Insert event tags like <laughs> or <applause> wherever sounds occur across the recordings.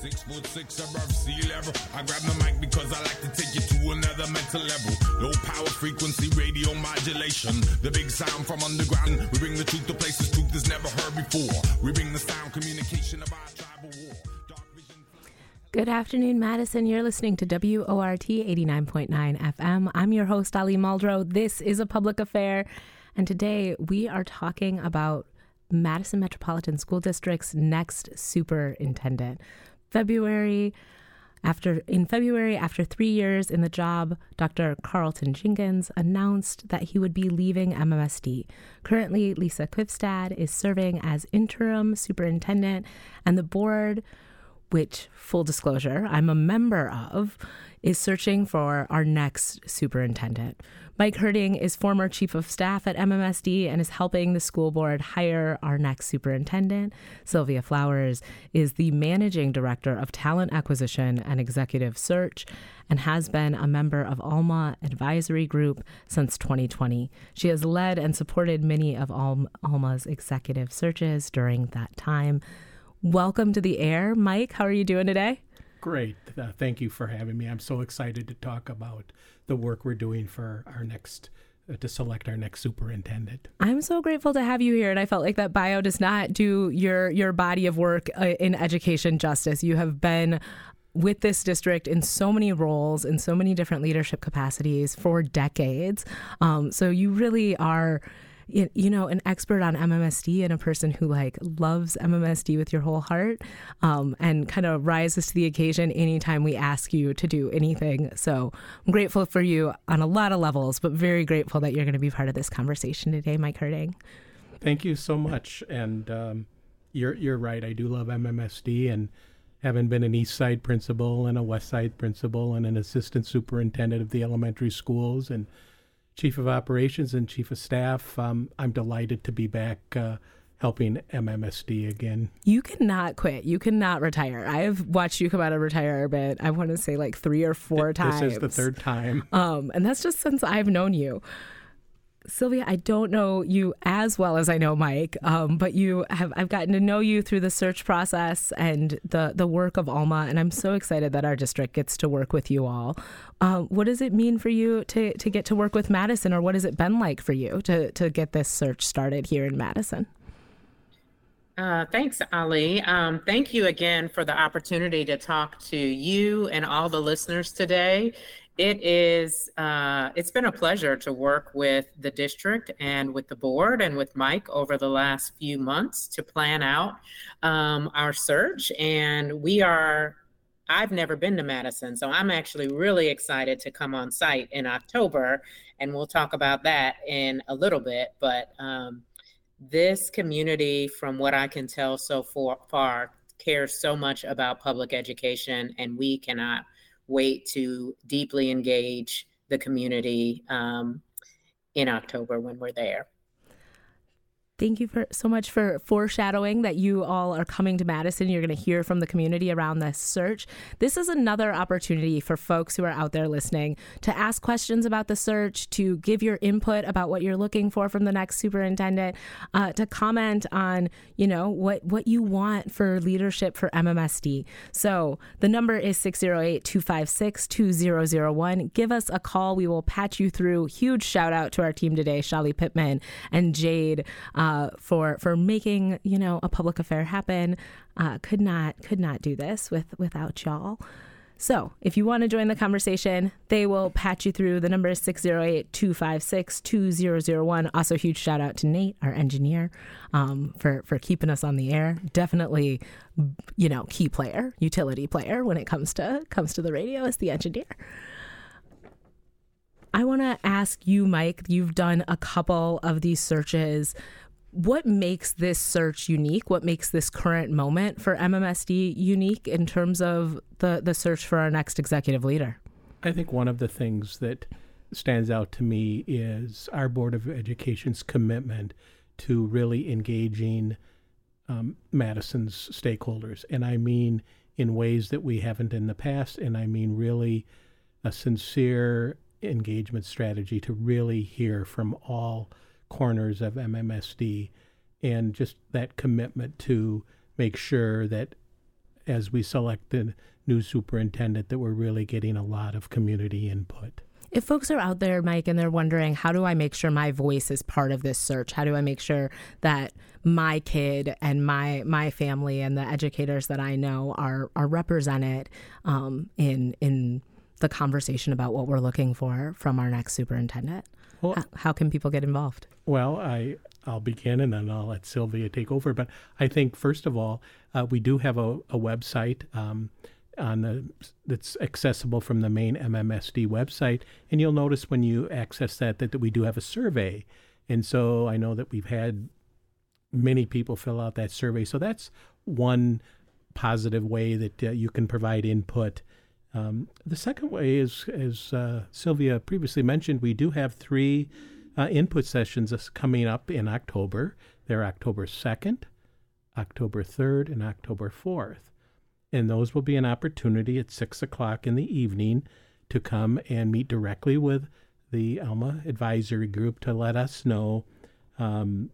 Six foot six above sea level. I grab my mic because I like to take you to another mental level. Low power frequency radio modulation. The big sound from underground. We bring the truth to places truth is never heard before. We bring the sound communication of our tribal war. Good afternoon, Madison. You're listening to WORT 89.9 FM. I'm your host, Ali Muldrow. This is a public affair. And today we are talking about Madison Metropolitan School District's next superintendent. February. After in February, after three years in the job, Dr. Carlton Jenkins announced that he would be leaving MMSD. Currently, Lisa Kvistad is serving as interim superintendent, and the board, which, full disclosure, I'm a member of, is searching for our next superintendent. Mike Hertting is former chief of staff at MMSD and is helping the school board hire our next superintendent. Sylvia Flowers is the managing director of talent acquisition and executive search and has been a member of Alma Advisory Group since 2020. She has led and supported many of Alma's executive searches during that time. Welcome to the air, Mike. How are you doing today? Great. Uh, thank you for having me. I'm so excited to talk about the work we're doing for our next uh, to select our next superintendent. I'm so grateful to have you here, and I felt like that bio does not do your your body of work uh, in education justice. You have been with this district in so many roles in so many different leadership capacities for decades. Um, so you really are you know, an expert on MMSD and a person who like loves MMSD with your whole heart um, and kind of rises to the occasion anytime we ask you to do anything. So I'm grateful for you on a lot of levels, but very grateful that you're going to be part of this conversation today, Mike Hertting. Thank you so much. And um, you're, you're right. I do love MMSD and having been an East Side principal and a West Side principal and an assistant superintendent of the elementary schools and chief of operations and chief of staff. Um, I'm delighted to be back uh, helping MMSD again. You cannot quit. You cannot retire. I have watched you come out of retire retirement. I want to say like three or four Th- times. This is the third time. Um, and that's just since I've known you. Sylvia, I don't know you as well as I know Mike, um, but you have I've gotten to know you through the search process and the the work of Alma, and I'm so excited that our district gets to work with you all. Um, what does it mean for you to to get to work with Madison, or what has it been like for you to to get this search started here in Madison? Uh, thanks, Ali. Um, thank you again for the opportunity to talk to you and all the listeners today. It is, uh, it's been a pleasure to work with the district and with the board and with Mike over the last few months to plan out um, our search. And we are, I've never been to Madison, so I'm actually really excited to come on site in October. And we'll talk about that in a little bit. But um, this community, from what I can tell so far, cares so much about public education, and we cannot wait to deeply engage the community um, in October when we're there. Thank you for so much for foreshadowing that you all are coming to Madison. You're going to hear from the community around this search. This is another opportunity for folks who are out there listening to ask questions about the search, to give your input about what you're looking for from the next superintendent, uh, to comment on you know what what you want for leadership for MMSD. So the number is 608-256-2001. Give us a call. We will patch you through. Huge shout out to our team today, Chali Pittman and Jade. Uh, uh, for for making you know a public affair happen. Uh, could not could not do this with without y'all. So, if you want to join the conversation, they will patch you through. The number is 608 256 2001. Also, huge shout out to Nate, our engineer, um, for, for keeping us on the air. Definitely, you know, key player, utility player when it comes to comes to the radio as the engineer. I want to ask you, Mike, you've done a couple of these searches what makes this search unique? What makes this current moment for MMSD unique in terms of the, the search for our next executive leader? I think one of the things that stands out to me is our Board of Education's commitment to really engaging um, Madison's stakeholders. And I mean in ways that we haven't in the past. And I mean really a sincere engagement strategy to really hear from all corners of MMSD and just that commitment to make sure that as we select the new superintendent that we're really getting a lot of community input. If folks are out there, Mike, and they're wondering, how do I make sure my voice is part of this search? How do I make sure that my kid and my my family and the educators that I know are are represented um, in in the conversation about what we're looking for from our next superintendent? Well, how, how can people get involved? Well, I I'll begin and then I'll let Sylvia take over. But I think first of all, uh, we do have a, a website. Um, on the that's accessible from the main MMSD website. And you'll notice when you access that, that that we do have a survey. And so I know that we've had many people fill out that survey. So that's one positive way that uh, you can provide input. Um, the second way is, as uh, Sylvia previously mentioned, we do have three uh, input sessions coming up in October. They're October 2nd, October 3rd, and October 4th and those will be an opportunity at six o'clock in the evening to come and meet directly with the Alma Advisory Group to let us know um,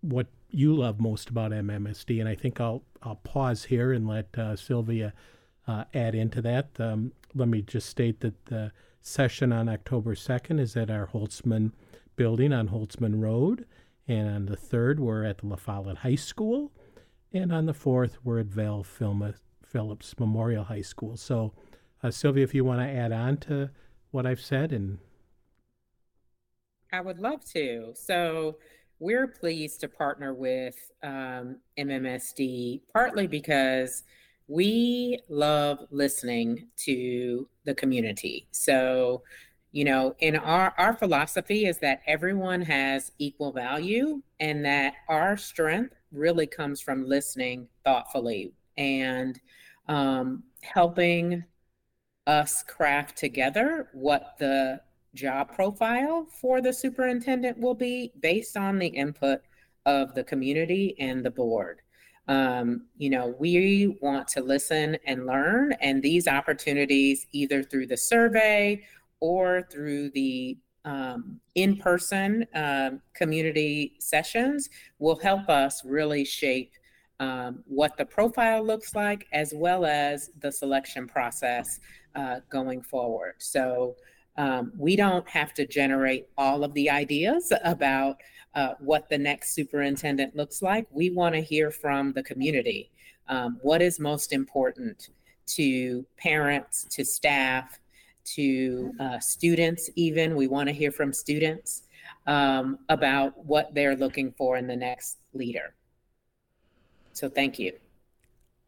what you love most about MMSD. And I think I'll I'll pause here and let uh, Sylvia uh, add into that. Um, let me just state that the session on October 2nd is at our Holtzman building on Holtzman Road. And on the 3rd, we're at the La Follette High School. And on the 4th, we're at Vel Phillips Memorial High School. So, uh, Sylvia, if you want to add on to what I've said, and I would love to. So, we're pleased to partner with um, MMSD partly because we love listening to the community. So, you know, in our our philosophy is that everyone has equal value and that our strength really comes from listening thoughtfully and um, helping us craft together what the job profile for the superintendent will be based on the input of the community and the board. Um, you know, we want to listen and learn, and these opportunities, either through the survey or through the um, in person um, community sessions, will help us really shape um, what the profile looks like, as well as the selection process uh, going forward. So um, we don't have to generate all of the ideas <laughs> about uh, what the next superintendent looks like. We want to hear from the community. Um, what is most important to parents, to staff, to uh, students, even? We want to hear from students um, about what they're looking for in the next leader. So thank you.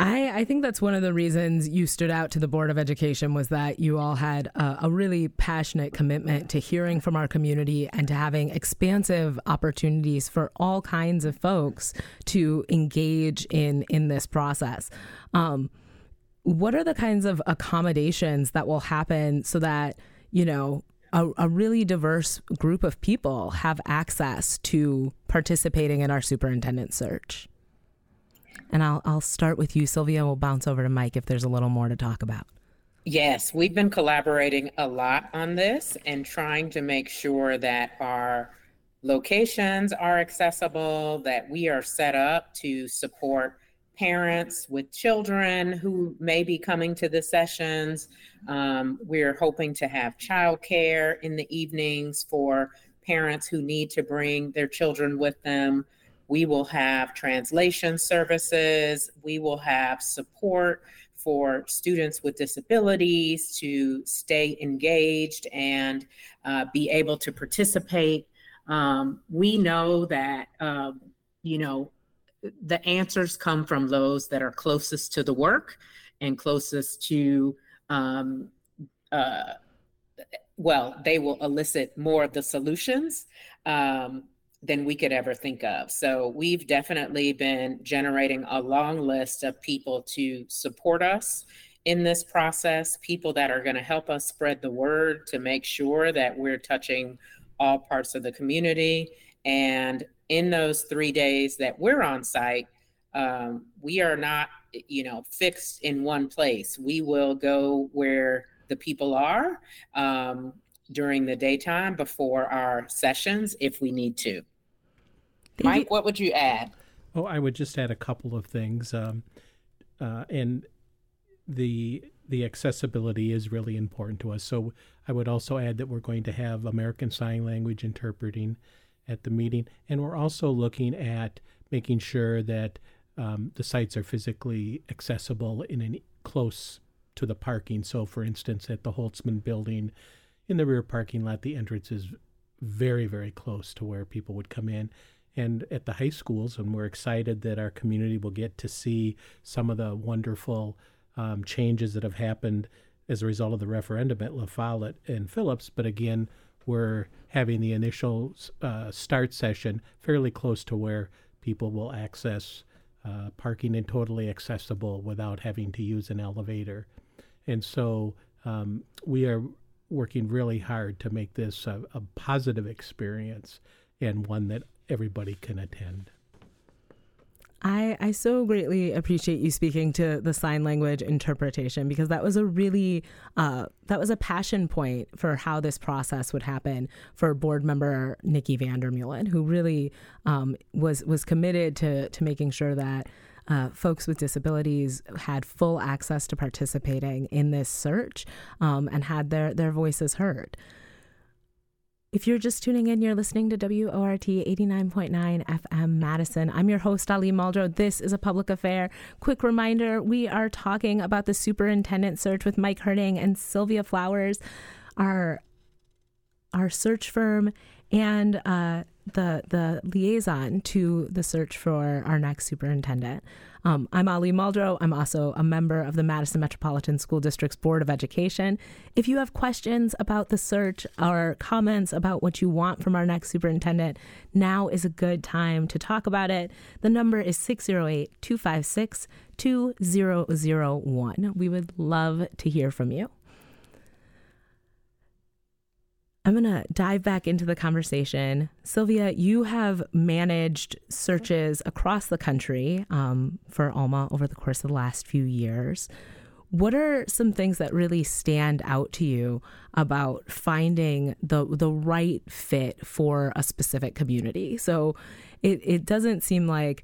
I, I think that's one of the reasons you stood out to the Board of Education was that you all had a, a, really passionate commitment to hearing from our community and to having expansive opportunities for all kinds of folks to engage in in this process. Um, what are the kinds of accommodations that will happen so that you know a, a really diverse group of people have access to participating in our superintendent search? And I'll I'll start with you, Sylvia. We'll bounce over to Mike if there's a little more to talk about. Yes, we've been collaborating a lot on this and trying to make sure that our locations are accessible, that we are set up to support parents with children who may be coming to the sessions. Um, we're hoping to have childcare in the evenings for parents who need to bring their children with them. We will have translation services. We will have support for students with disabilities to stay engaged and uh, be able to participate. Um, we know that, um, you know, the answers come from those that are closest to the work and closest to, um, uh, well, they will elicit more of the solutions. Um, than we could ever think of. So we've definitely been generating a long list of people to support us in this process, people that are going to help us spread the word to make sure that we're touching all parts of the community and in those three days that we're on site, um, we are not, you know, fixed in one place. We will go where the people are um, during the daytime before our sessions if we need to. Mike, what would you add? Oh, I would just add a couple of things. Um, uh, and the the accessibility is really important to us. So I would also add that we're going to have American Sign Language interpreting at the meeting, and we're also looking at making sure that um, the sites are physically accessible in an close to the parking. So, for instance, at the Holtzman building, in the rear parking lot, the entrance is very, very close to where people would come in. And at the high schools, and we're excited that our community will get to see some of the wonderful um, changes that have happened as a result of the referendum at La Follette and Phillips. But again, we're having the initial uh, start session fairly close to where people will access uh, parking and totally accessible without having to use an elevator. And so um, we are working really hard to make this a, a positive experience and one that everybody can attend. I, I so greatly appreciate you speaking to the sign language interpretation because that was a really uh, that was a passion point for how this process would happen for board member Nikki Vandermeulen, who really um, was was committed to to making sure that uh, folks with disabilities had full access to participating in this search um, and had their their voices heard. If you're just tuning in, you're listening to WORT 89.9 FM Madison. I'm your host, Ali Muldrow. This is a public affair. Quick reminder we are talking about the superintendent search with Mike Hertting and Sylvia Flowers, our, our search firm, and uh, the, the liaison to the search for our next superintendent. Um, I'm Ali Muldrow. I'm also a member of the Madison Metropolitan School District's Board of Education. If you have questions about the search or comments about what you want from our next superintendent, now is a good time to talk about it. The number is 608 256 2001. We would love to hear from you. I'm going to dive back into the conversation. Sylvia, you have managed searches across the country um, for Alma over the course of the last few years. What are some things that really stand out to you about finding the the right fit for a specific community? So it, it doesn't seem like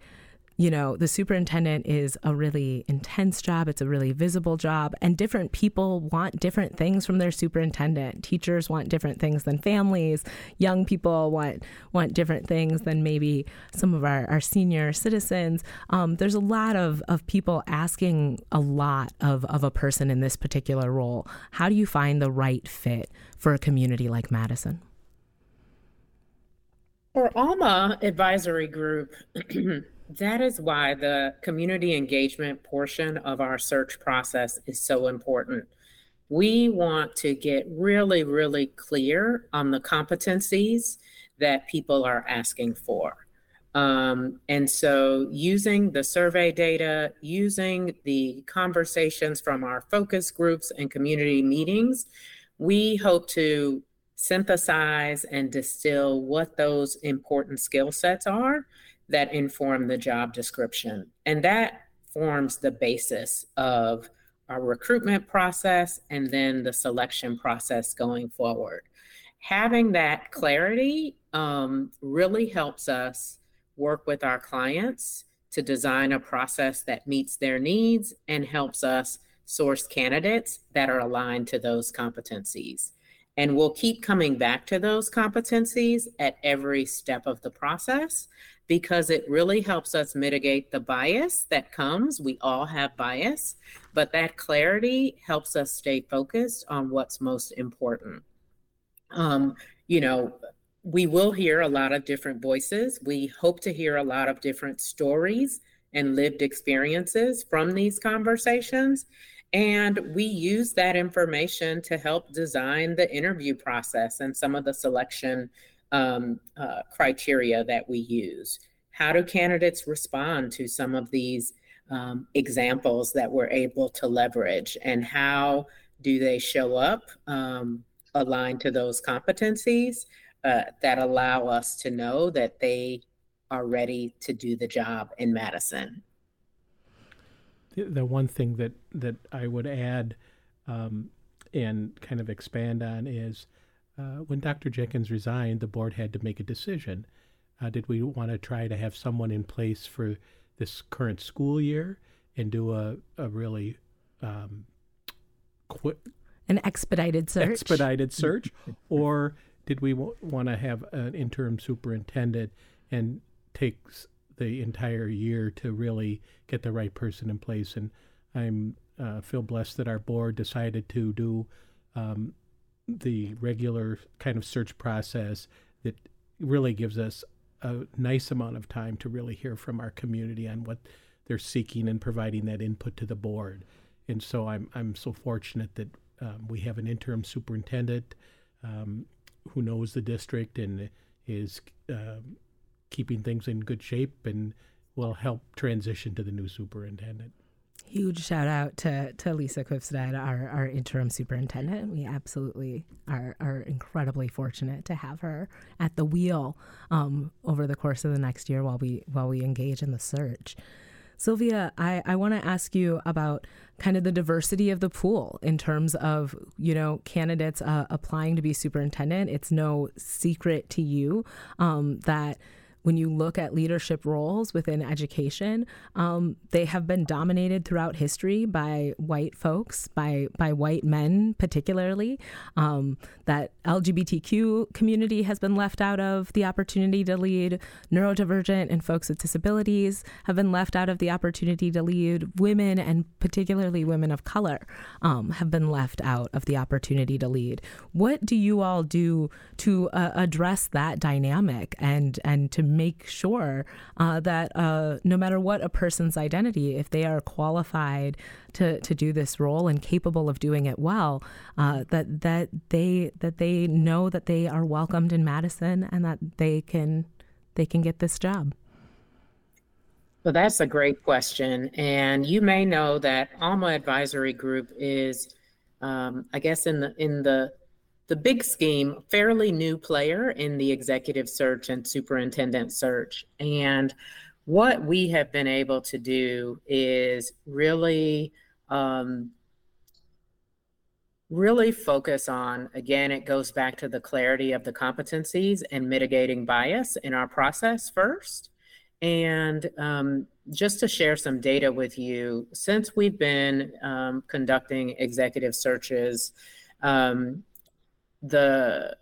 you know, the superintendent is a really intense job. It's a really visible job. And different people want different things from their superintendent. Teachers want different things than families. Young people want want different things than maybe some of our, our senior citizens. Um, there's a lot of, of people asking a lot of, of a person in this particular role. How do you find the right fit for a community like Madison? For Alma Advisory Group, <clears throat> That is why the community engagement portion of our search process is so important. We want to get really, really clear on the competencies that people are asking for. Um, and so, using the survey data, using the conversations from our focus groups and community meetings, we hope to synthesize and distill what those important skill sets are that inform the job description. And that forms the basis of our recruitment process and then the selection process going forward. Having that clarity um, really helps us work with our clients to design a process that meets their needs and helps us source candidates that are aligned to those competencies. And we'll keep coming back to those competencies at every step of the process because it really helps us mitigate the bias that comes. We all have bias, but that clarity helps us stay focused on what's most important. Um, you know, we will hear a lot of different voices. We hope to hear a lot of different stories and lived experiences from these conversations. And we use that information to help design the interview process and some of the selection um, uh, criteria that we use. How do candidates respond to some of these um, examples that we're able to leverage? And how do they show up um, aligned to those competencies uh, that allow us to know that they are ready to do the job in Madison. The, one thing that, that I would add um, and kind of expand on is uh, when Dr. Jenkins resigned, the board had to make a decision. Uh, did we want to try to have someone in place for this current school year and do a, a really um, quick an expedited search expedited search <laughs> or did we w- want to have an interim superintendent and take the entire year to really get the right person in place and i'm uh, feel blessed that our board decided to do um, the regular kind of search process that really gives us a nice amount of time to really hear from our community on what they're seeking and providing that input to the board. And so I'm I'm so fortunate that um, we have an interim superintendent um, who knows the district and is uh, keeping things in good shape and will help transition to the new superintendent. Huge shout out to, to Lisa Kvistad, our, our interim superintendent. We absolutely are, are incredibly fortunate to have her at the wheel um, over the course of the next year while we while we engage in the search. Sylvia, I, I want to ask you about kind of the diversity of the pool in terms of, you know, candidates uh, applying to be superintendent. It's no secret to you um, that when you look at leadership roles within education, um, they have been dominated throughout history by white folks, by by white men particularly. Um, that LGBTQ community has been left out of the opportunity to lead. Neurodivergent and folks with disabilities have been left out of the opportunity to lead. Women and particularly women of color um, have been left out of the opportunity to lead. What do you all do to uh, address that dynamic and and to make sure uh, that uh, no matter what a person's identity, if they are qualified to, to do this role and capable of doing it well, uh, that that they that they know that they are welcomed in Madison and that they can they can get this job. Well, that's a great question, and you may know that Alma Advisory Group is, um, I guess, in the in the the big scheme, fairly new player in the executive search and superintendent search. And what we have been able to do is really, um, really focus on, again, it goes back to the clarity of the competencies and mitigating bias in our process first. And um, just to share some data with you, since we've been um, conducting executive searches, um, the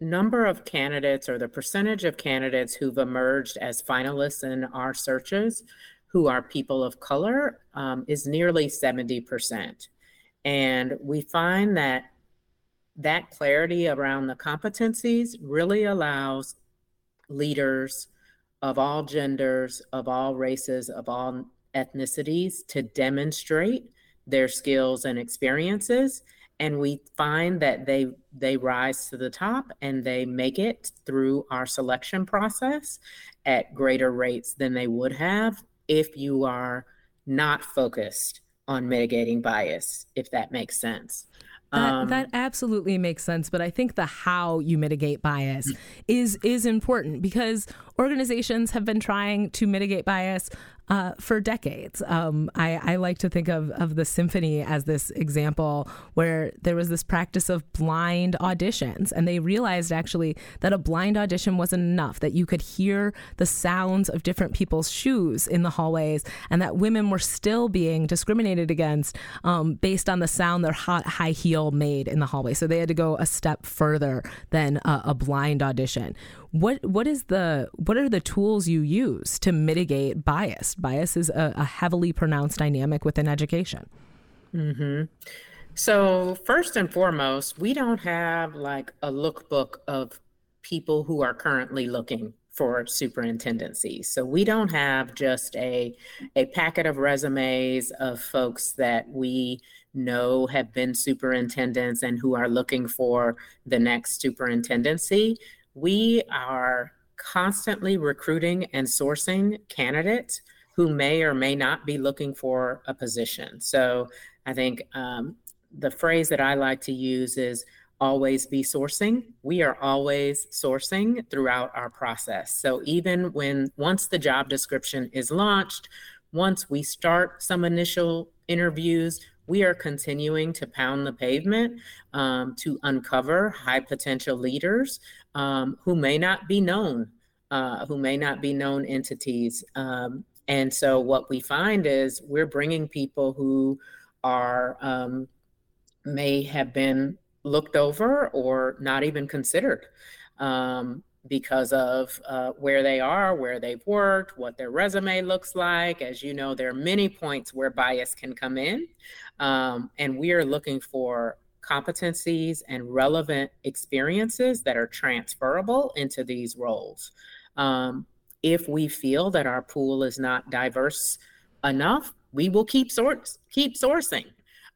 number of candidates or the percentage of candidates who've emerged as finalists in our searches who are people of color um, is nearly 70%. And we find that that clarity around the competencies really allows leaders of all genders, of all races, of all ethnicities to demonstrate their skills and experiences and we find that they they rise to the top and they make it through our selection process at greater rates than they would have if you are not focused on mitigating bias if that makes sense. That, um, that absolutely makes sense, but I think the how you mitigate bias is is important because organizations have been trying to mitigate bias uh, for decades. Um, I, I, like to think of, of the symphony as this example where there was this practice of blind auditions, and they realized actually that a blind audition wasn't enough, that you could hear the sounds of different people's shoes in the hallways, and that women were still being discriminated against um, based on the sound their hot high heel made in the hallway. So they had to go a step further than a, a blind audition. What what is the what are the tools you use to mitigate bias? Bias is a, a heavily pronounced dynamic within education. Mm-hmm. So first and foremost, we don't have like a lookbook of people who are currently looking for superintendencies. So we don't have just a a packet of resumes of folks that we know have been superintendents and who are looking for the next superintendency we are constantly recruiting and sourcing candidates who may or may not be looking for a position. So I think um, the phrase that I like to use is always be sourcing. We are always sourcing throughout our process. So even when once the job description is launched, once we start some initial interviews, we are continuing to pound the pavement um, to uncover high potential leaders um, who may not be known, uh, who may not be known entities. Um, and so what we find is we're bringing people who are um, may have been looked over or not even considered um, because of uh, where they are, where they've worked, what their resume looks like. As you know, there are many points where bias can come in. Um, and we are looking for competencies and relevant experiences that are transferable into these roles. Um, if we feel that our pool is not diverse enough, we will keep sort keep sourcing.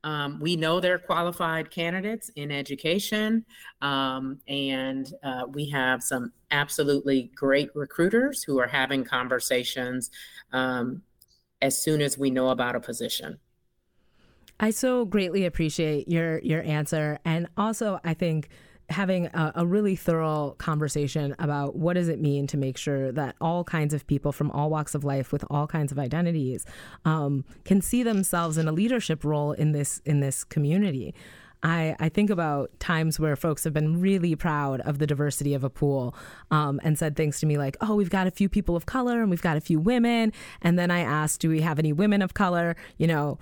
Um, we know they're qualified candidates in education, um, and uh, we have some absolutely great recruiters who are having conversations um, as soon as we know about a position. I so greatly appreciate your your answer, and also I think having a, a, really thorough conversation about what does it mean to make sure that all kinds of people from all walks of life with all kinds of identities um, can see themselves in a leadership role in this in this community. I, I think about times where folks have been really proud of the diversity of a pool um, and said things to me like, oh, we've got a few people of color and we've got a few women. And then I asked, do we have any women of color? You know,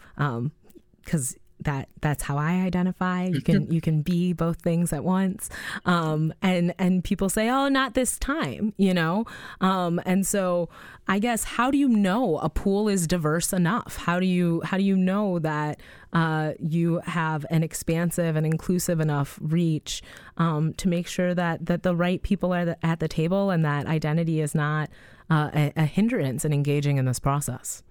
because that that's how I identify. You can you can be both things at once. Um, and and people say, oh, not this time, you know. Um, and so I guess how do you know a pool is diverse enough? How do you how do you know that uh, you have an expansive and inclusive enough reach um, to make sure that that the right people are the, at the table and that identity is not uh, a, a hindrance in engaging in this process?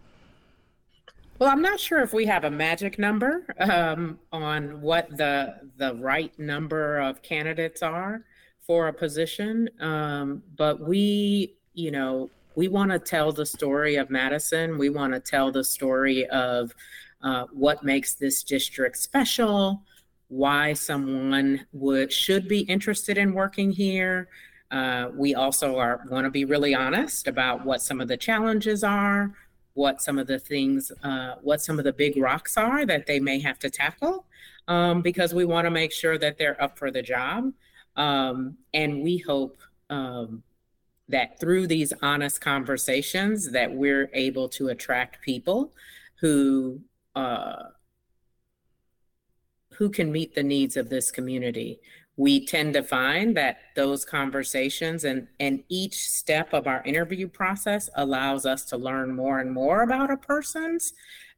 Well, I'm not sure if we have a magic number um, on what the the right number of candidates are for a position, um, but we, you know, we want to tell the story of Madison. We want to tell the story of uh, what makes this district special, why someone would should be interested in working here. Uh, we also are want to be really honest about what some of the challenges are what some of the things, uh, what some of the big rocks are that they may have to tackle, um, because we want to make sure that they're up for the job. Um, and we hope um, that through these honest conversations that we're able to attract people who uh, who can meet the needs of this community we tend to find that those conversations and, and each step of our interview process allows us to learn more and more about a person's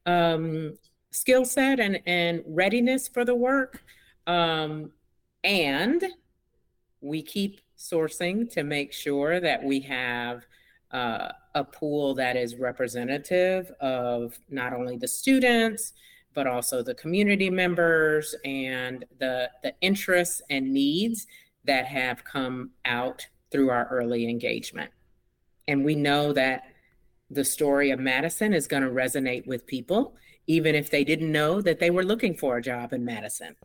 um, skill set and, and readiness for the work. Um, and we keep sourcing to make sure that we have uh, a pool that is representative of not only the students, but also the community members and the, the interests and needs that have come out through our early engagement. And we know that the story of Madison is going to resonate with people, even if they didn't know that they were looking for a job in Madison.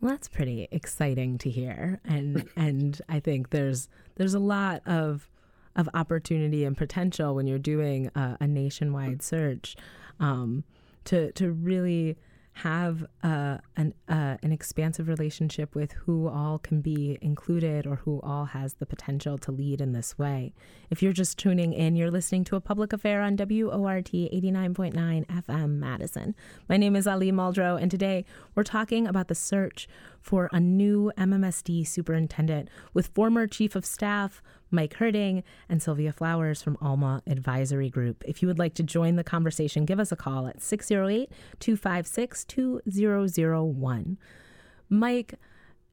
Well, that's pretty exciting to hear, and <laughs> and I think there's there's a lot of of opportunity and potential when you're doing a, a nationwide search. Um, to to really have uh, an uh, an expansive relationship with who all can be included or who all has the potential to lead in this way. If you're just tuning in, you're listening to a public affair on WORT 89.9 FM Madison. My name is Ali Muldrow, and today we're talking about the search for a new MMSD superintendent with former chief of staff Mike Hertting, and Sylvia Flowers from Alma Advisory Group. If you would like to join the conversation, give us a call at 608 256 2001. Mike,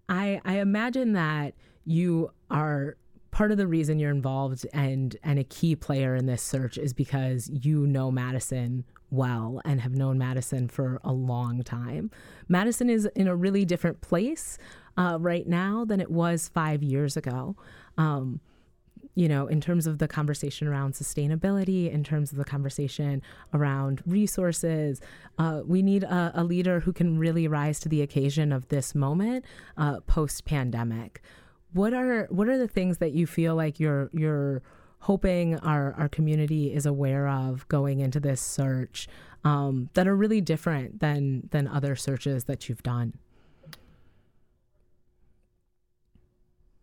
I, I imagine that you are part of the reason you're involved and and a key player in this search is because you know Madison well and have known Madison for a long time. Madison is in a really different place uh, right now than it was five years ago. Um, you know, in terms of the conversation around sustainability, in terms of the conversation around resources, uh, we need a, a, leader who can really rise to the occasion of this moment uh, post pandemic. What are what are the things that you feel like you're you're hoping our, our community is aware of going into this search um, that are really different than than other searches that you've done?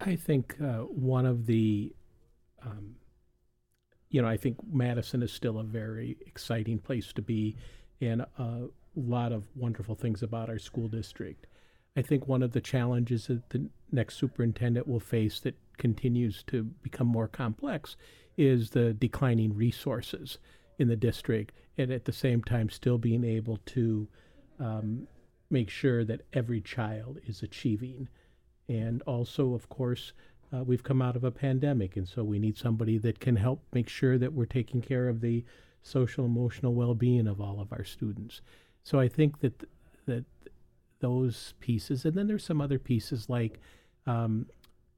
I think uh, one of the, um, you know, I think Madison is still a very exciting place to be, and a lot of wonderful things about our school district. I think one of the challenges that the next superintendent will face that continues to become more complex is the declining resources in the district, and at the same time, still being able to um, make sure that every child is achieving. And also, of course, uh, we've come out of a pandemic, and so we need somebody that can help make sure that we're taking care of the social emotional well-being of all of our students. So I think that th- that those pieces, and then there's some other pieces like um,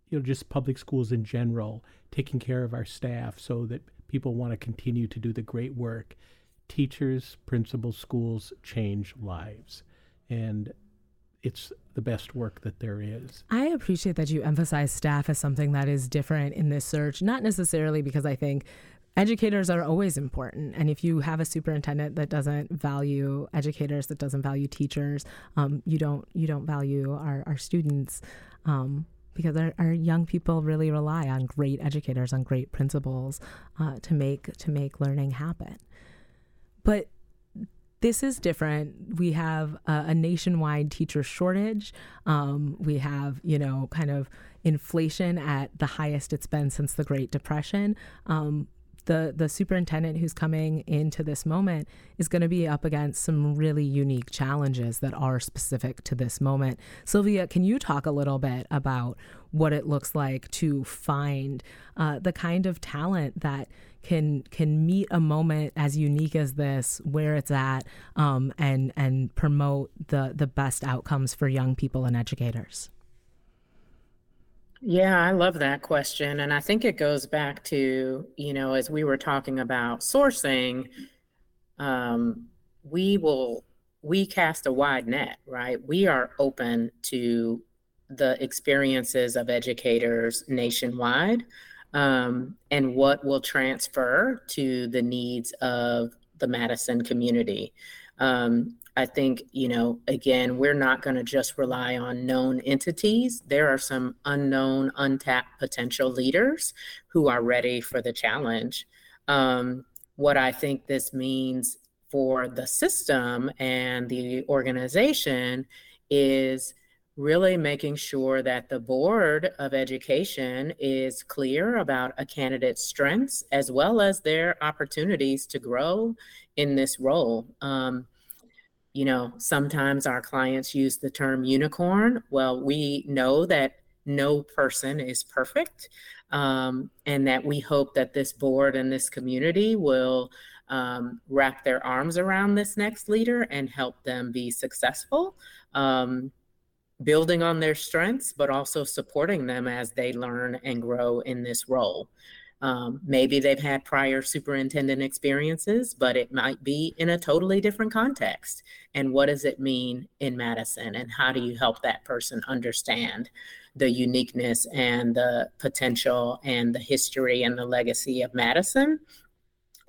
you know, just public schools in general, taking care of our staff so that people want to continue to do the great work. Teachers, principals, schools change lives. And it's the best work that there is. I appreciate that you emphasize staff as something that is different in this search, not necessarily because I think educators are always important. And if you have a superintendent that doesn't value educators, that doesn't value teachers, um, you don't you don't value our, our students. Um, because our, our, young people really rely on great educators, on great principals uh, to make to make learning happen. But this is different. We have a, a nationwide teacher shortage. Um, we have, you know, kind of inflation at the highest it's been since the Great Depression. Um, the the superintendent who's coming into this moment is going to be up against some really unique challenges that are specific to this moment. Sylvia, can you talk a little bit about what it looks like to find uh, the kind of talent that can can meet a moment as unique as this where it's at um, and and promote the the best outcomes for young people and educators yeah, I love that question. And I think it goes back to, you know, as we were talking about sourcing, um, we will, we cast a wide net, right? We are open to the experiences of educators nationwide um, and what will transfer to the needs of the Madison community. Um, I think, you know, again, we're not going to just rely on known entities. There are some unknown, untapped potential leaders who are ready for the challenge. Um, what I think this means for the system and the organization is really making sure that the board of education is clear about a candidate's strengths as well as their opportunities to grow in this role. Um, you know, sometimes our clients use the term unicorn. Well, we know that no person is perfect, um, and that we hope that this board and this community will um, wrap their arms around this next leader and help them be successful, um, building on their strengths, but also supporting them as they learn and grow in this role. Um, maybe they've had prior superintendent experiences, but it might be in a totally different context. And what does it mean in Madison? And how do you help that person understand the uniqueness and the potential and the history and the legacy of Madison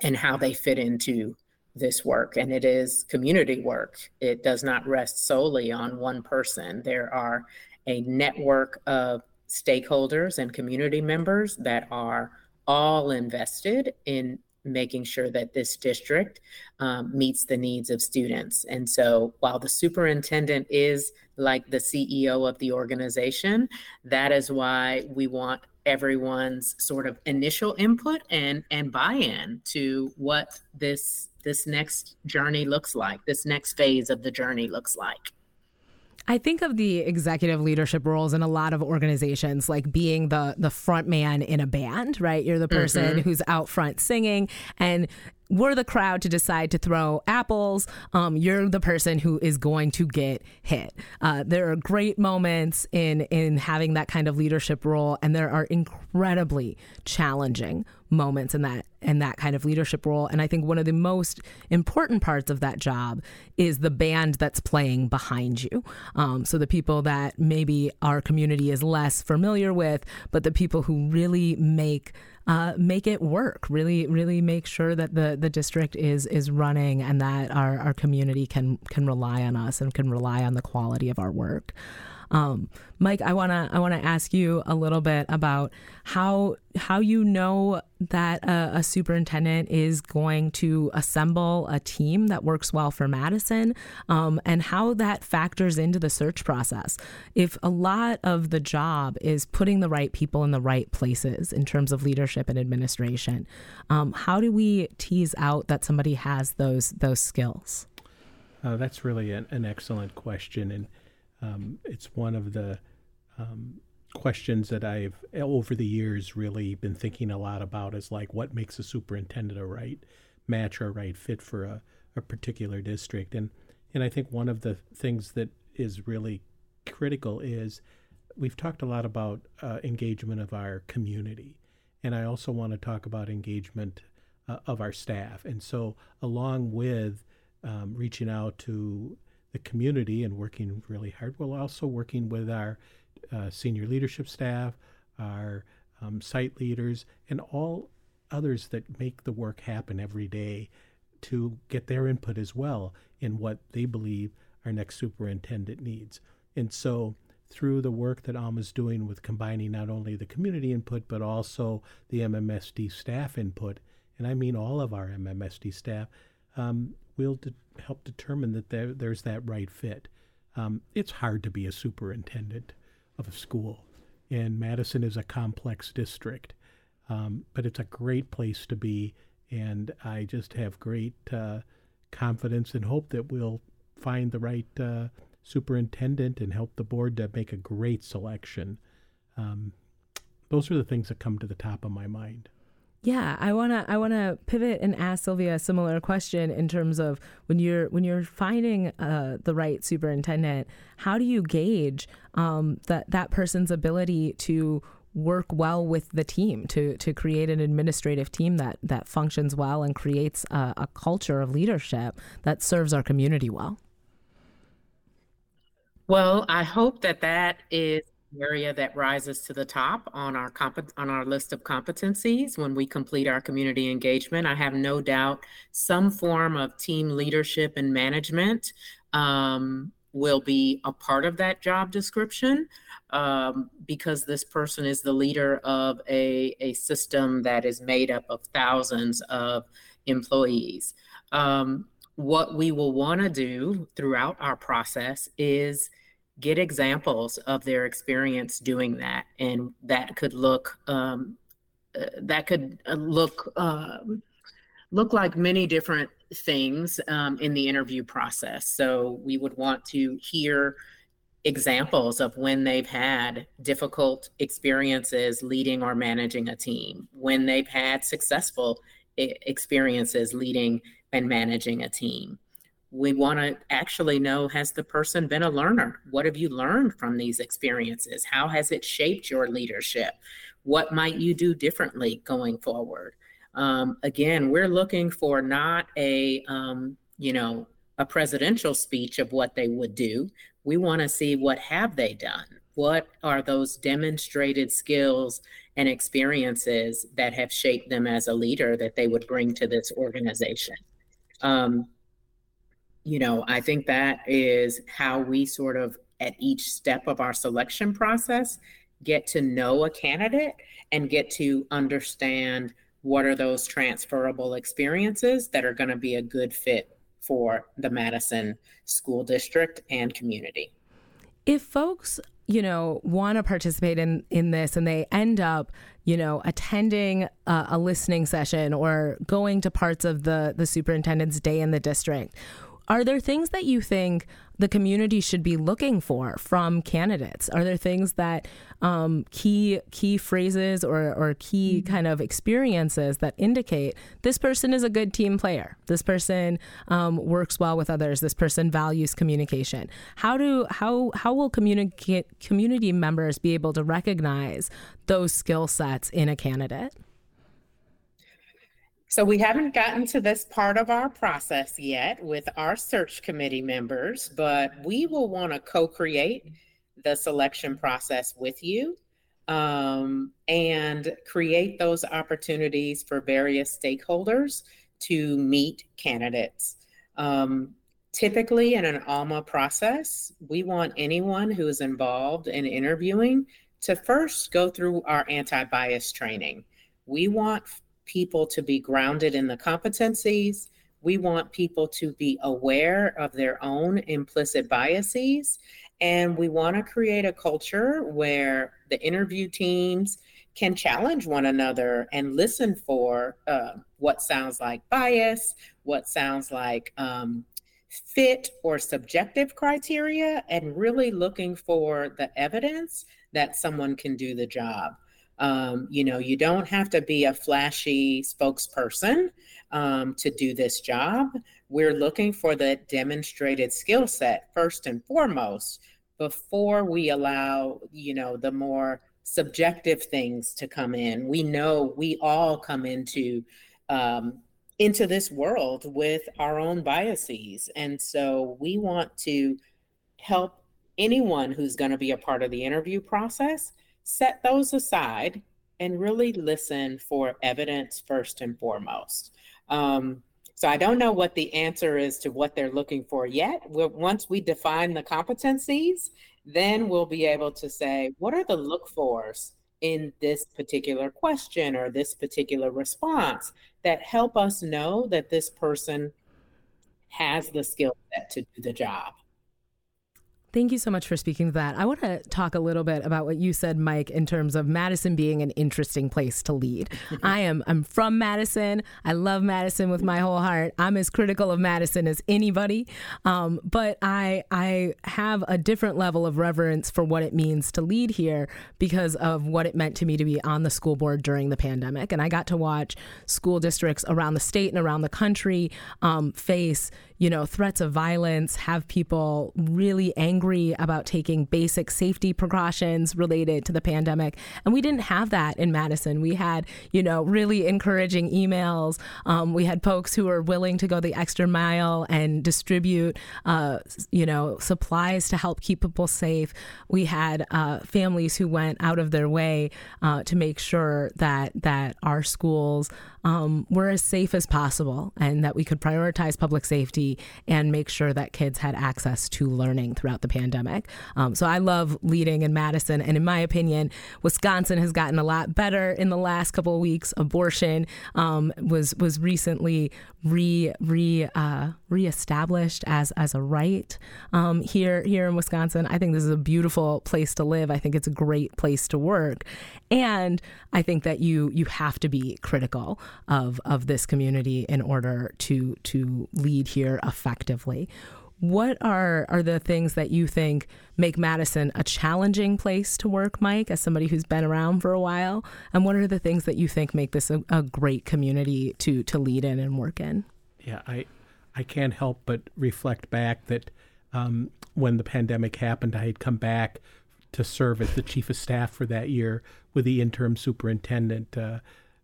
and how they fit into this work? And it is community work, it does not rest solely on one person. There are a network of stakeholders and community members that are all invested in making sure that this district um, meets the needs of students. And so while the superintendent is like the CEO of the organization, that is why we want everyone's sort of initial input and and buy-in to what this this next journey looks like, this next phase of the journey looks like. I think of the executive leadership roles in a lot of organizations like being the the front man in a band, right? You're the person mm-hmm. who's out front singing and we're the crowd to decide to throw apples. Um, you're the person who is going to get hit. Uh, there are great moments in in having that kind of leadership role, and there are incredibly challenging moments in that in that kind of leadership role. And I think one of the most important parts of that job is the band that's playing behind you. Um, so the people that maybe our community is less familiar with, but the people who really make uh, make it work. Really, really make sure that the the district is is running and that our, our community can can rely on us and can rely on the quality of our work. Um, Mike, I wanna I wanna ask you a little bit about how how you know that a, a, superintendent is going to assemble a team that works well for Madison, um, and how that factors into the search process. If a lot of the job is putting the right people in the right places in terms of leadership and administration, um, how do we tease out that somebody has those those skills? Uh, that's really an, an excellent question, and um, it's one of the um, questions that I've over the years really been thinking a lot about is like what makes a superintendent a right match or a right fit for a, a particular district. And and I think one of the things that is really critical is we've talked a lot about uh, engagement of our community. And I also want to talk about engagement uh, of our staff. And so, along with um, reaching out to the community and working really hard. We're also working with our uh, senior leadership staff, our um, site leaders, and all others that make the work happen every day to get their input as well in what they believe our next superintendent needs. And so, through the work that Alma's doing with combining not only the community input but also the MMSD staff input, and I mean all of our MMSD staff, um, will de- help determine that there, there's that right fit. Um, it's hard to be a superintendent of a school, and Madison is a complex district, um, but it's a great place to be, and I just have great uh, confidence and hope that we'll find the right uh, superintendent and help the board to make a great selection. Um, those are the things that come to the top of my mind. Yeah, I wanna I wanna pivot and ask Sylvia a similar question in terms of when you're when you're finding uh, the right superintendent, how do you gauge um, that that person's ability to work well with the team to to create an administrative team that that functions well and creates a, a culture of leadership that serves our community well? Well, I hope that that is area that rises to the top on our comp- on our list of competencies when we complete our community engagement. I have no doubt some form of team leadership and management um, will be a part of that job description um, because this person is the leader of a, a system that is made up of thousands of employees. Um, what we will want to do throughout our process is get examples of their experience doing that and that could look um, uh, that could uh, look uh, look like many different things um, in the interview process. So we would want to hear examples of when they've had difficult experiences leading or managing a team when they've had successful experiences leading and managing a team we want to actually know has the person been a learner? What have you learned from these experiences? How has it shaped your leadership? What might you do differently going forward? Um, again, we're looking for not a, um, you know, a presidential speech of what they would do. We want to see what have they done? What are those demonstrated skills and experiences that have shaped them as a leader that they would bring to this organization? Um, you know, I think that is how we sort of at each step of our selection process get to know a candidate and get to understand what are those transferable experiences that are going to be a good fit for the Madison school district and community. If folks, you know, want to participate in in this and they end up, you know, attending a, a listening session or going to parts of the the superintendent's day in the district, are there things that you think the community should be looking for from candidates? Are there things that um, key key phrases or, or key mm-hmm. kind of experiences that indicate this person is a good team player? This person um, works well with others. This person values communication. How do how how will communicate community members be able to recognize those skill sets in a candidate? So we haven't gotten to this part of our process yet with our search committee members, but we will want to co-create the selection process with you um, and create those opportunities for various stakeholders to meet candidates. Um, typically, in an ALMA process, we want anyone who is involved in interviewing to first go through our anti bias training. We want people to be grounded in the competencies. We want people to be aware of their own implicit biases. And we want to create a culture where the interview teams can challenge one another and listen for uh, what sounds like bias, what sounds like um, fit or subjective criteria, and really looking for the evidence that someone can do the job. Um, you know, you don't have to be a flashy spokesperson um, to do this job. We're looking for the demonstrated skill set first and foremost before we allow, you know, the more subjective things to come in. We know we all come into um, into this world with our own biases, and so we want to help anyone who's going to be a part of the interview process set those aside and really listen for evidence first and foremost. Um, so I don't know what the answer is to what they're looking for yet. We're, once we define the competencies, then we'll be able to say, what are the look fors in this particular question or this particular response that help us know that this person has the skill set to do the job. Thank you so much for speaking to that. I want to talk a little bit about what you said, Mike, in terms of Madison being an interesting place to lead. <laughs> I am I'm from Madison. I love Madison with my whole heart. I'm as critical of Madison as anybody, um, but I I have a different level of reverence for what it means to lead here because of what it meant to me to be on the school board during the pandemic, and I got to watch school districts around the state and around the country um, face you know, threats of violence, have people really angry about taking basic safety precautions related to the pandemic. And we didn't have that in Madison. We had, you know, really encouraging emails. Um, we had folks who were willing to go the extra mile and distribute, uh, you know, supplies to help keep people safe. We had uh, families who went out of their way uh, to make sure that that our schools um, were as safe as possible and that we could prioritize public safety and make sure that kids had access to learning throughout the pandemic. Um, so I love leading in Madison. And in my opinion, Wisconsin has gotten a lot better in the last couple of weeks. Abortion um, was was recently re re uh, reestablished as as a right um, here here in Wisconsin. I think this is a beautiful place to live. I think it's a great place to work, and I think that you you have to be critical of of this community in order to to lead here effectively. What are are the things that you think make Madison a challenging place to work, Mike, as somebody who's been around for a while? And what are the things that you think make this a, a great community to to lead in and work in? Yeah, I I can't help but reflect back that um, when the pandemic happened, I had come back to serve as the chief of staff for that year with the interim superintendent uh,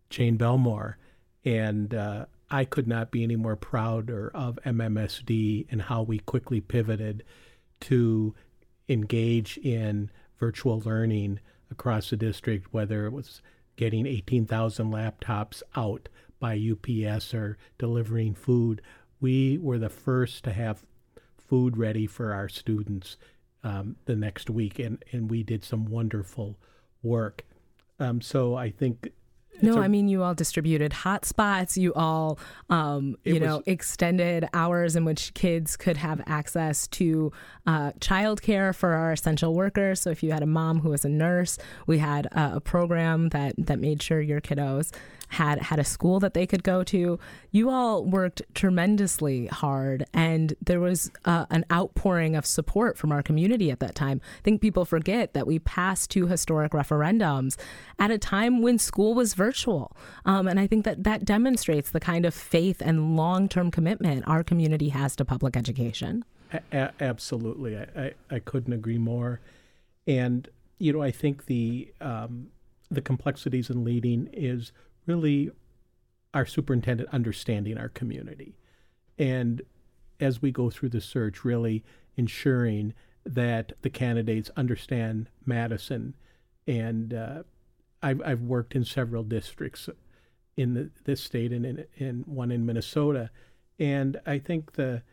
Jane Belmore, and uh, I could not be any more prouder of MMSD and how we quickly pivoted to engage in virtual learning across the district, whether it was getting 18,000 laptops out by UPS or delivering food. We were the first to have food ready for our students um, the next week, and, and we did some wonderful work. Um, so I think no, a, I mean you all distributed hotspots. You all, um, you know, was, extended hours in which kids could have access to uh, childcare for our essential workers. So if you had a mom who was a nurse, we had uh, a program that that made sure your kiddos had had a school that they could go to. You all worked tremendously hard, and there was uh, an outpouring of support from our community at that time. I think people forget that we passed two historic referendums at a time when school was virtual, um, and I think that that demonstrates the kind of faith and long term commitment our community has to public education. A- absolutely, I, I, I couldn't agree more, and you know I think the um, the complexities in leading is really our superintendent understanding our community. And as we go through the search, really ensuring that the candidates understand Madison. And uh, I've, I've worked in several districts in the, this state and in, in one in Minnesota. And I think the,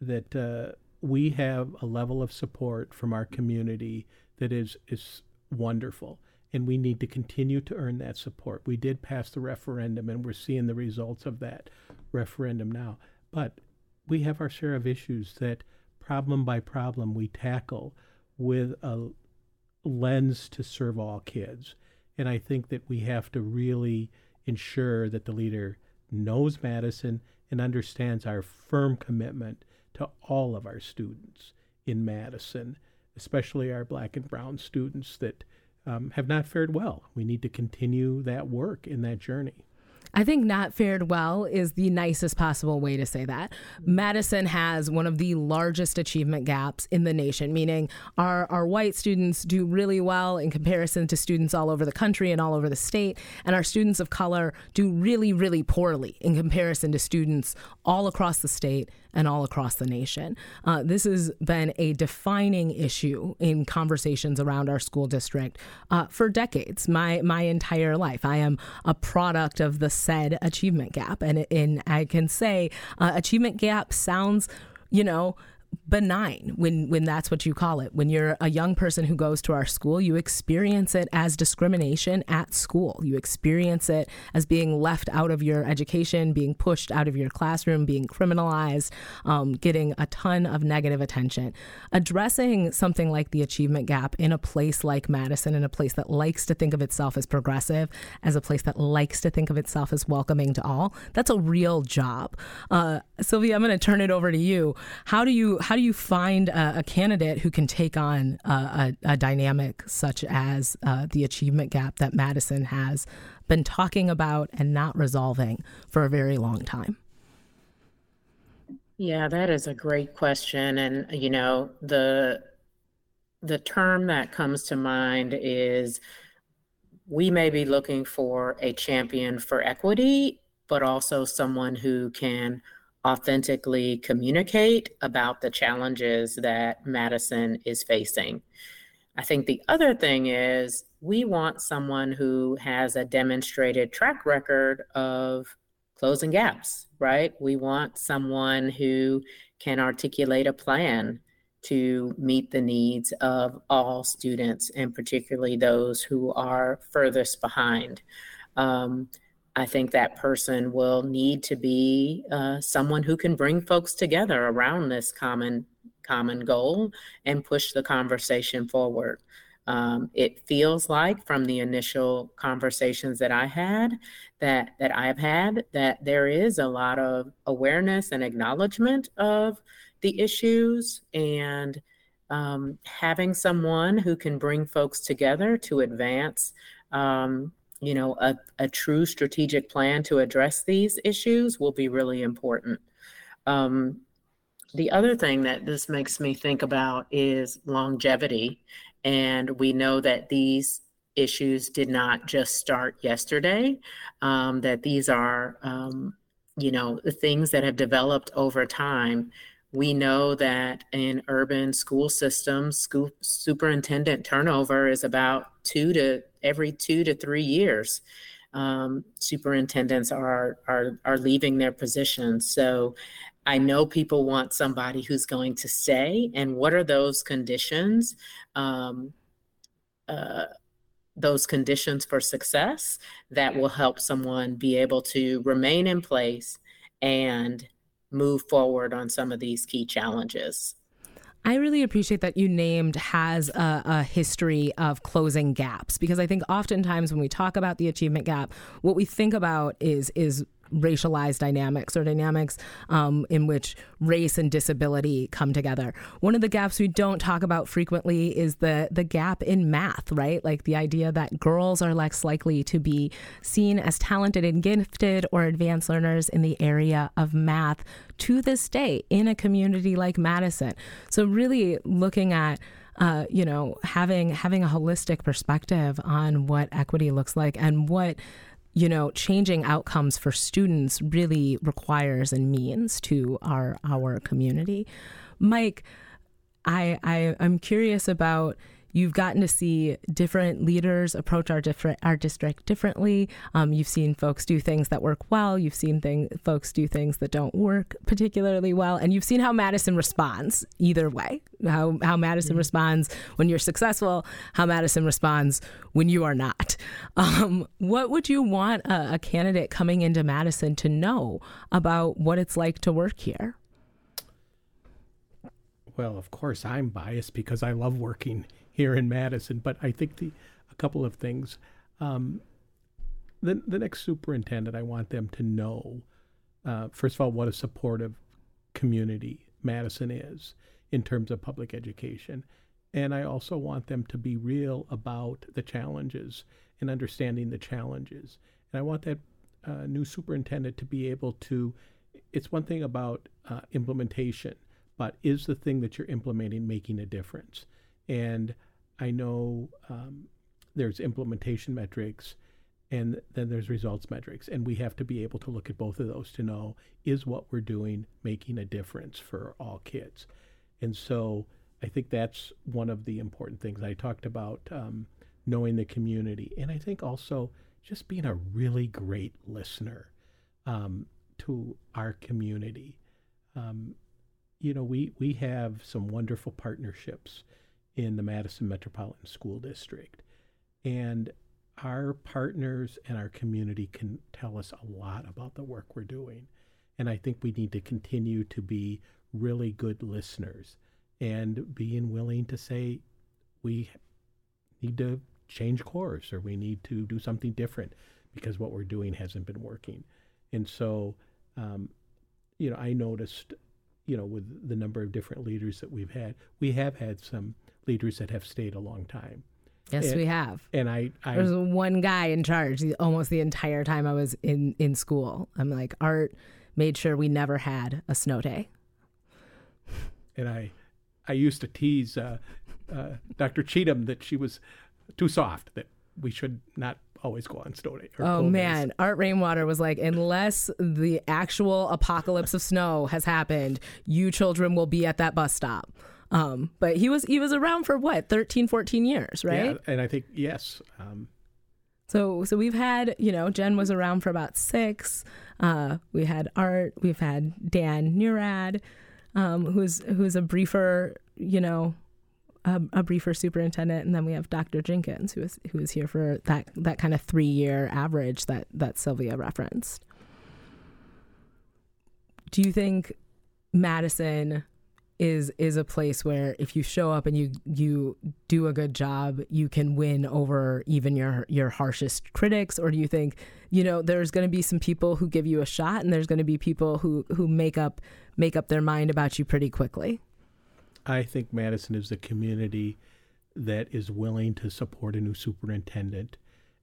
that uh, we have a level of support from our community that is, is wonderful and we need to continue to earn that support. We did pass the referendum, and we're seeing the results of that referendum now. But we have our share of issues that, problem by problem, we tackle with a lens to serve all kids. And I think that we have to really ensure that the leader knows Madison and understands our firm commitment to all of our students in Madison, especially our black and brown students that um, have not fared well. We need to continue that work in that journey. I think not fared well is the nicest possible way to say that. Madison has one of the largest achievement gaps in the nation, meaning our, our white students do really well in comparison to students all over the country and all over the state, and our students of color do really, really poorly in comparison to students all across the state and all across the nation. Uh, this has been a defining issue in conversations around our school district uh, for decades, my, my entire life. I am a product of the said achievement gap. And, and I can say uh, achievement gap sounds, you know, benign when when that's what you call it. When you're a young person who goes to our school you experience it as discrimination at school. You experience it as being left out of your education being pushed out of your classroom being criminalized um, getting a ton of negative attention. Addressing something like the achievement gap in a place like madison in a place that likes to think of itself as progressive as a place that likes to think of itself as welcoming to all that's a real job. Uh, sylvia i'm going to turn it over to you. How do you how do you find a, a candidate who can take on a, a, a dynamic such as uh, the achievement gap that Madison has been talking about and not resolving for a very long time? Yeah, that is a great question, and you know the the term that comes to mind is we may be looking for a champion for equity, but also someone who can authentically communicate about the challenges that Madison is facing. I think the other thing is we want someone who has a demonstrated track record of closing gaps, right? We want someone who can articulate a plan to meet the needs of all students, and particularly those who are furthest behind. Um, I think that person will need to be uh, someone who can bring folks together around this common common goal and push the conversation forward. Um, it feels like from the initial conversations that I had that that I've had that there is a lot of awareness and acknowledgement of the issues and um, having someone who can bring folks together to advance um, you know, a, a true strategic plan to address these issues will be really important. Um, the other thing that this makes me think about is longevity. And we know that these issues did not just start yesterday, um, that these are, um, you know, the things that have developed over time. We know that in urban school systems, school superintendent turnover is about two to every two to three years. Um, superintendents are, are are leaving their positions. So I know people want somebody who's going to stay. And what are those conditions? Um, uh, those conditions for success that will help someone be able to remain in place and move forward on some of these key challenges. I really appreciate that you named has a, a, history of closing gaps because I think oftentimes when we talk about the achievement gap, what we think about is is racialized dynamics or dynamics um, in which race and disability come together. One of the gaps we don't talk about frequently is the the gap in math, right? Like the idea that girls are less likely to be seen as talented and gifted or advanced learners in the area of math to this day in a community like Madison. So really looking at uh, you know, having having a holistic perspective on what equity looks like and what you know, changing outcomes for students really requires and means to our our community. Mike, I, I I'm curious about You've gotten to see different leaders approach our different our district differently. Um, you've seen folks do things that work well. You've seen thing, folks do things that don't work particularly well, and you've seen how Madison responds either way. How how Madison mm-hmm. responds when you're successful. How Madison responds when you are not. <laughs> Um, what would you want a, a candidate coming into Madison to know about what it's like to work here? Well, of course, I'm biased because I love working here in Madison. But I think the a couple of things. Um, the the next superintendent, I want them to know, uh, first of all, what a supportive community Madison is in terms of public education, and I also want them to be real about the challenges and understanding the challenges. And I want that uh, new superintendent to be able to. It's one thing about uh, implementation, but is the thing that you're implementing making a difference? And I know um, there's implementation metrics and then there's results metrics. And we have to be able to look at both of those to know is what we're doing making a difference for all kids? And so I think that's one of the important things I talked about um, knowing the community. And I think also just being a really great listener um, to our community. Um, you know, we, we have some wonderful partnerships in the Madison Metropolitan School District. And our partners and our community can tell us a lot about the work we're doing. And I think we need to continue to be really good listeners and being willing to say, we need to change course or we need to do something different because what we're doing hasn't been working. And so, um, you know, I noticed, you know, with the number of different leaders that we've had, we have had some leaders that have stayed a long time. Yes, and, we have. And I, I was one guy in charge almost the entire time I was in in school. I'm like Art made sure we never had a snow day. And I, I used to tease uh, uh, Dr. Cheatham that she was too soft. That we should not always go on snow day. oh man, days. Art Rainwater was like, unless the actual apocalypse of snow has happened, you children will be at that bus stop. Um, but he was he was around for what 13, 14 years, right? Yeah, and I think yes. Um, so so we've had you know Jen was around for about six. Uh, we had Art. We've had Dan Nerad, um, who's who's a briefer you know a, a, briefer superintendent, and then we have Dr. Jenkins, who is who is here for that that kind of three year average that that Sylvia referenced. Do you think Madison is is a place where if you show up and you you do a good job, you can win over even your your harshest critics or do you think, you know, there's going to be some people who give you a shot and there's going to be people who who make up make up their mind about you pretty quickly? I think Madison is the community that is willing to support a new superintendent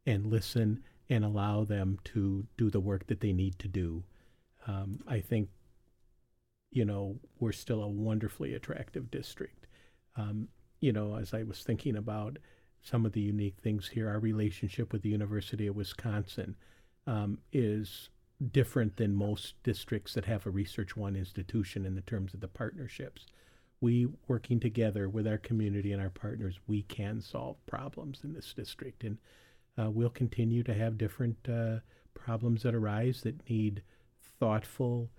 and listen and allow them to do the work that they need to do. Um, I think you know, we're still a wonderfully attractive district. Um, you know, as I was thinking about some of the unique things here, our relationship with the University of Wisconsin um, is different than most districts that have a Research One institution in the terms of the partnerships. We working together with our community and our partners, we can solve problems in this district, and uh, we'll continue to have different uh, problems that arise that need thoughtful,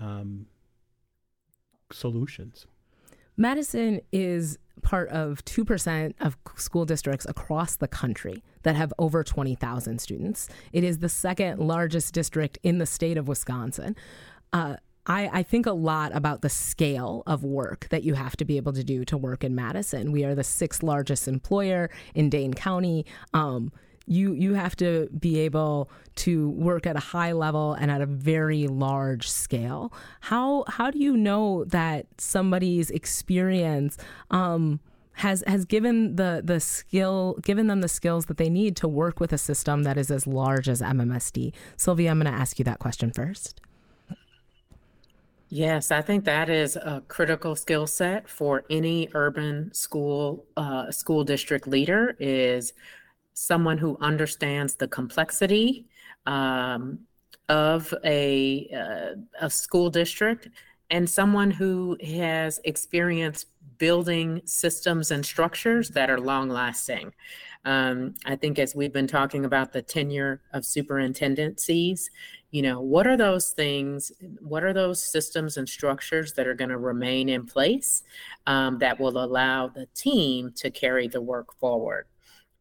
um, solutions. Madison is part of 2% of school districts across the country that have over 20,000 students. It is the second largest district in the state of Wisconsin. Uh, I, I think a lot about the scale of work that you have to be able to do to work in Madison. We are the sixth largest employer in Dane County. Um, you you have to be able to work at a high level and at a very large scale. How how do you know that somebody's experience um, has has given the the skill given them the skills that they need to work with a system that is as large as MMSD? Sylvia, I'm going to ask you that question first. Yes, I think that is a critical skill set for any urban school uh, school district leader is someone who understands the complexity um, of a uh, a school district and someone who has experience building systems and structures that are long lasting. Um, I think as we've been talking about the tenure of superintendencies, you know, what are those things? What are those systems and structures that are going to remain in place um, that will allow the team to carry the work forward?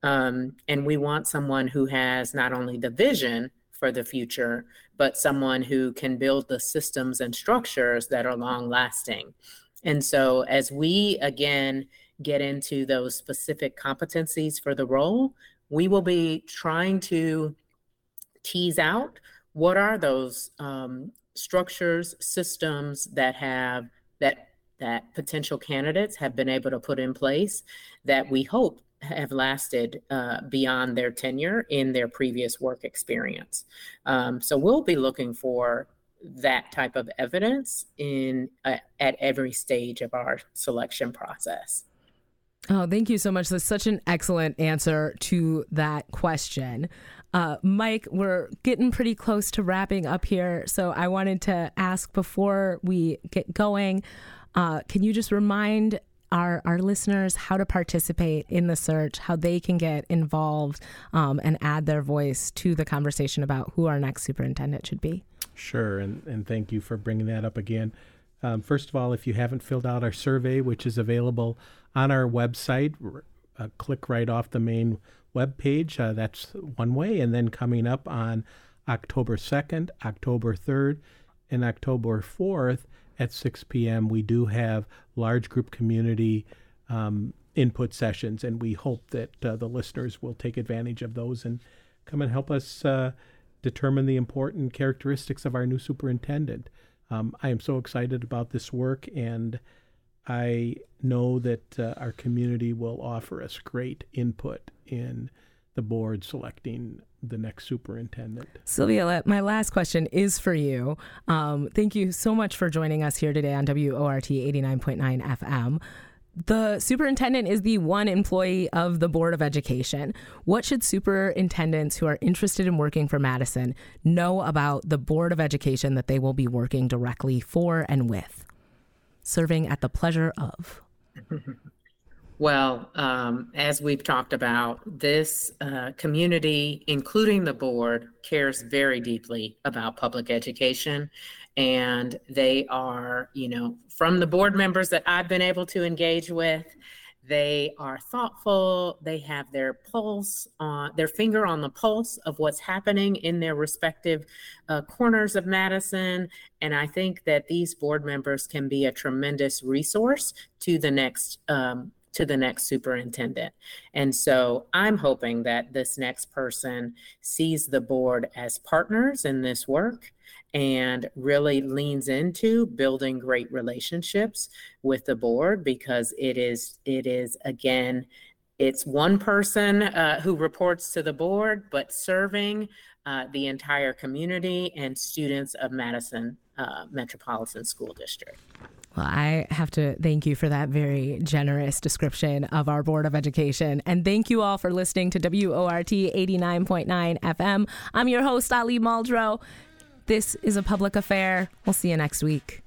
Um, and we want someone who has not only the vision for the future, but someone who can build the systems and structures that are long lasting. And so, as we again get into those specific competencies for the role, we will be trying to tease out what are those um, structures, systems that have that that potential candidates have been able to put in place that we hope have lasted uh, beyond their tenure in their previous work experience. Um, so we'll be looking for that type of evidence in uh, at every stage of our selection process. Oh, thank you so much. That's such an excellent answer to that question. Uh, Mike, we're getting pretty close to wrapping up here. So I wanted to ask before we get going uh, can you just remind our, our listeners how to participate in the search, how they can get involved um, and add their voice to the conversation about who our next superintendent should be? Sure, and, and thank you for bringing that up again. Um, first of all, if you haven't filled out our survey, which is available on our website, uh, click right off the main web page. Uh, that's one way. And then coming up on October 2nd, October 3rd, and October 4th at 6 p.m., we do have large group community um, input sessions. And we hope that uh, the listeners will take advantage of those and come and help us uh, determine the important characteristics of our new superintendent. Um, I am so excited about this work, and I know that uh, our community will offer us great input in the board selecting the next superintendent. Sylvia, my last question is for you. Um, thank you so much for joining us here today on WORT 89.9 FM the superintendent is the one employee of the Board of Education. What should superintendents who are interested in working for Madison know about the Board of Education that they will be working directly for and with? Serving at the pleasure of. <laughs> Well, um, as we've talked about, this uh, community, including the board, cares very deeply about public education. And they are, you know, from the board members that I've been able to engage with, they are thoughtful. They have their pulse on their finger on the pulse of what's happening in their respective uh, corners of Madison. And I think that these board members can be a tremendous resource to the next um, to the next superintendent. And so I'm hoping that this next person sees the board as partners in this work and really leans into building great relationships with the board because it is it is again it's one person uh, who reports to the board but serving uh, the entire community and students of madison uh, metropolitan school district well, I have to thank you for that very generous description of our Board of Education. And thank you all for listening to WORT 89.9 FM. I'm your host, Ali Muldrow. This is a public affair. We'll see you next week.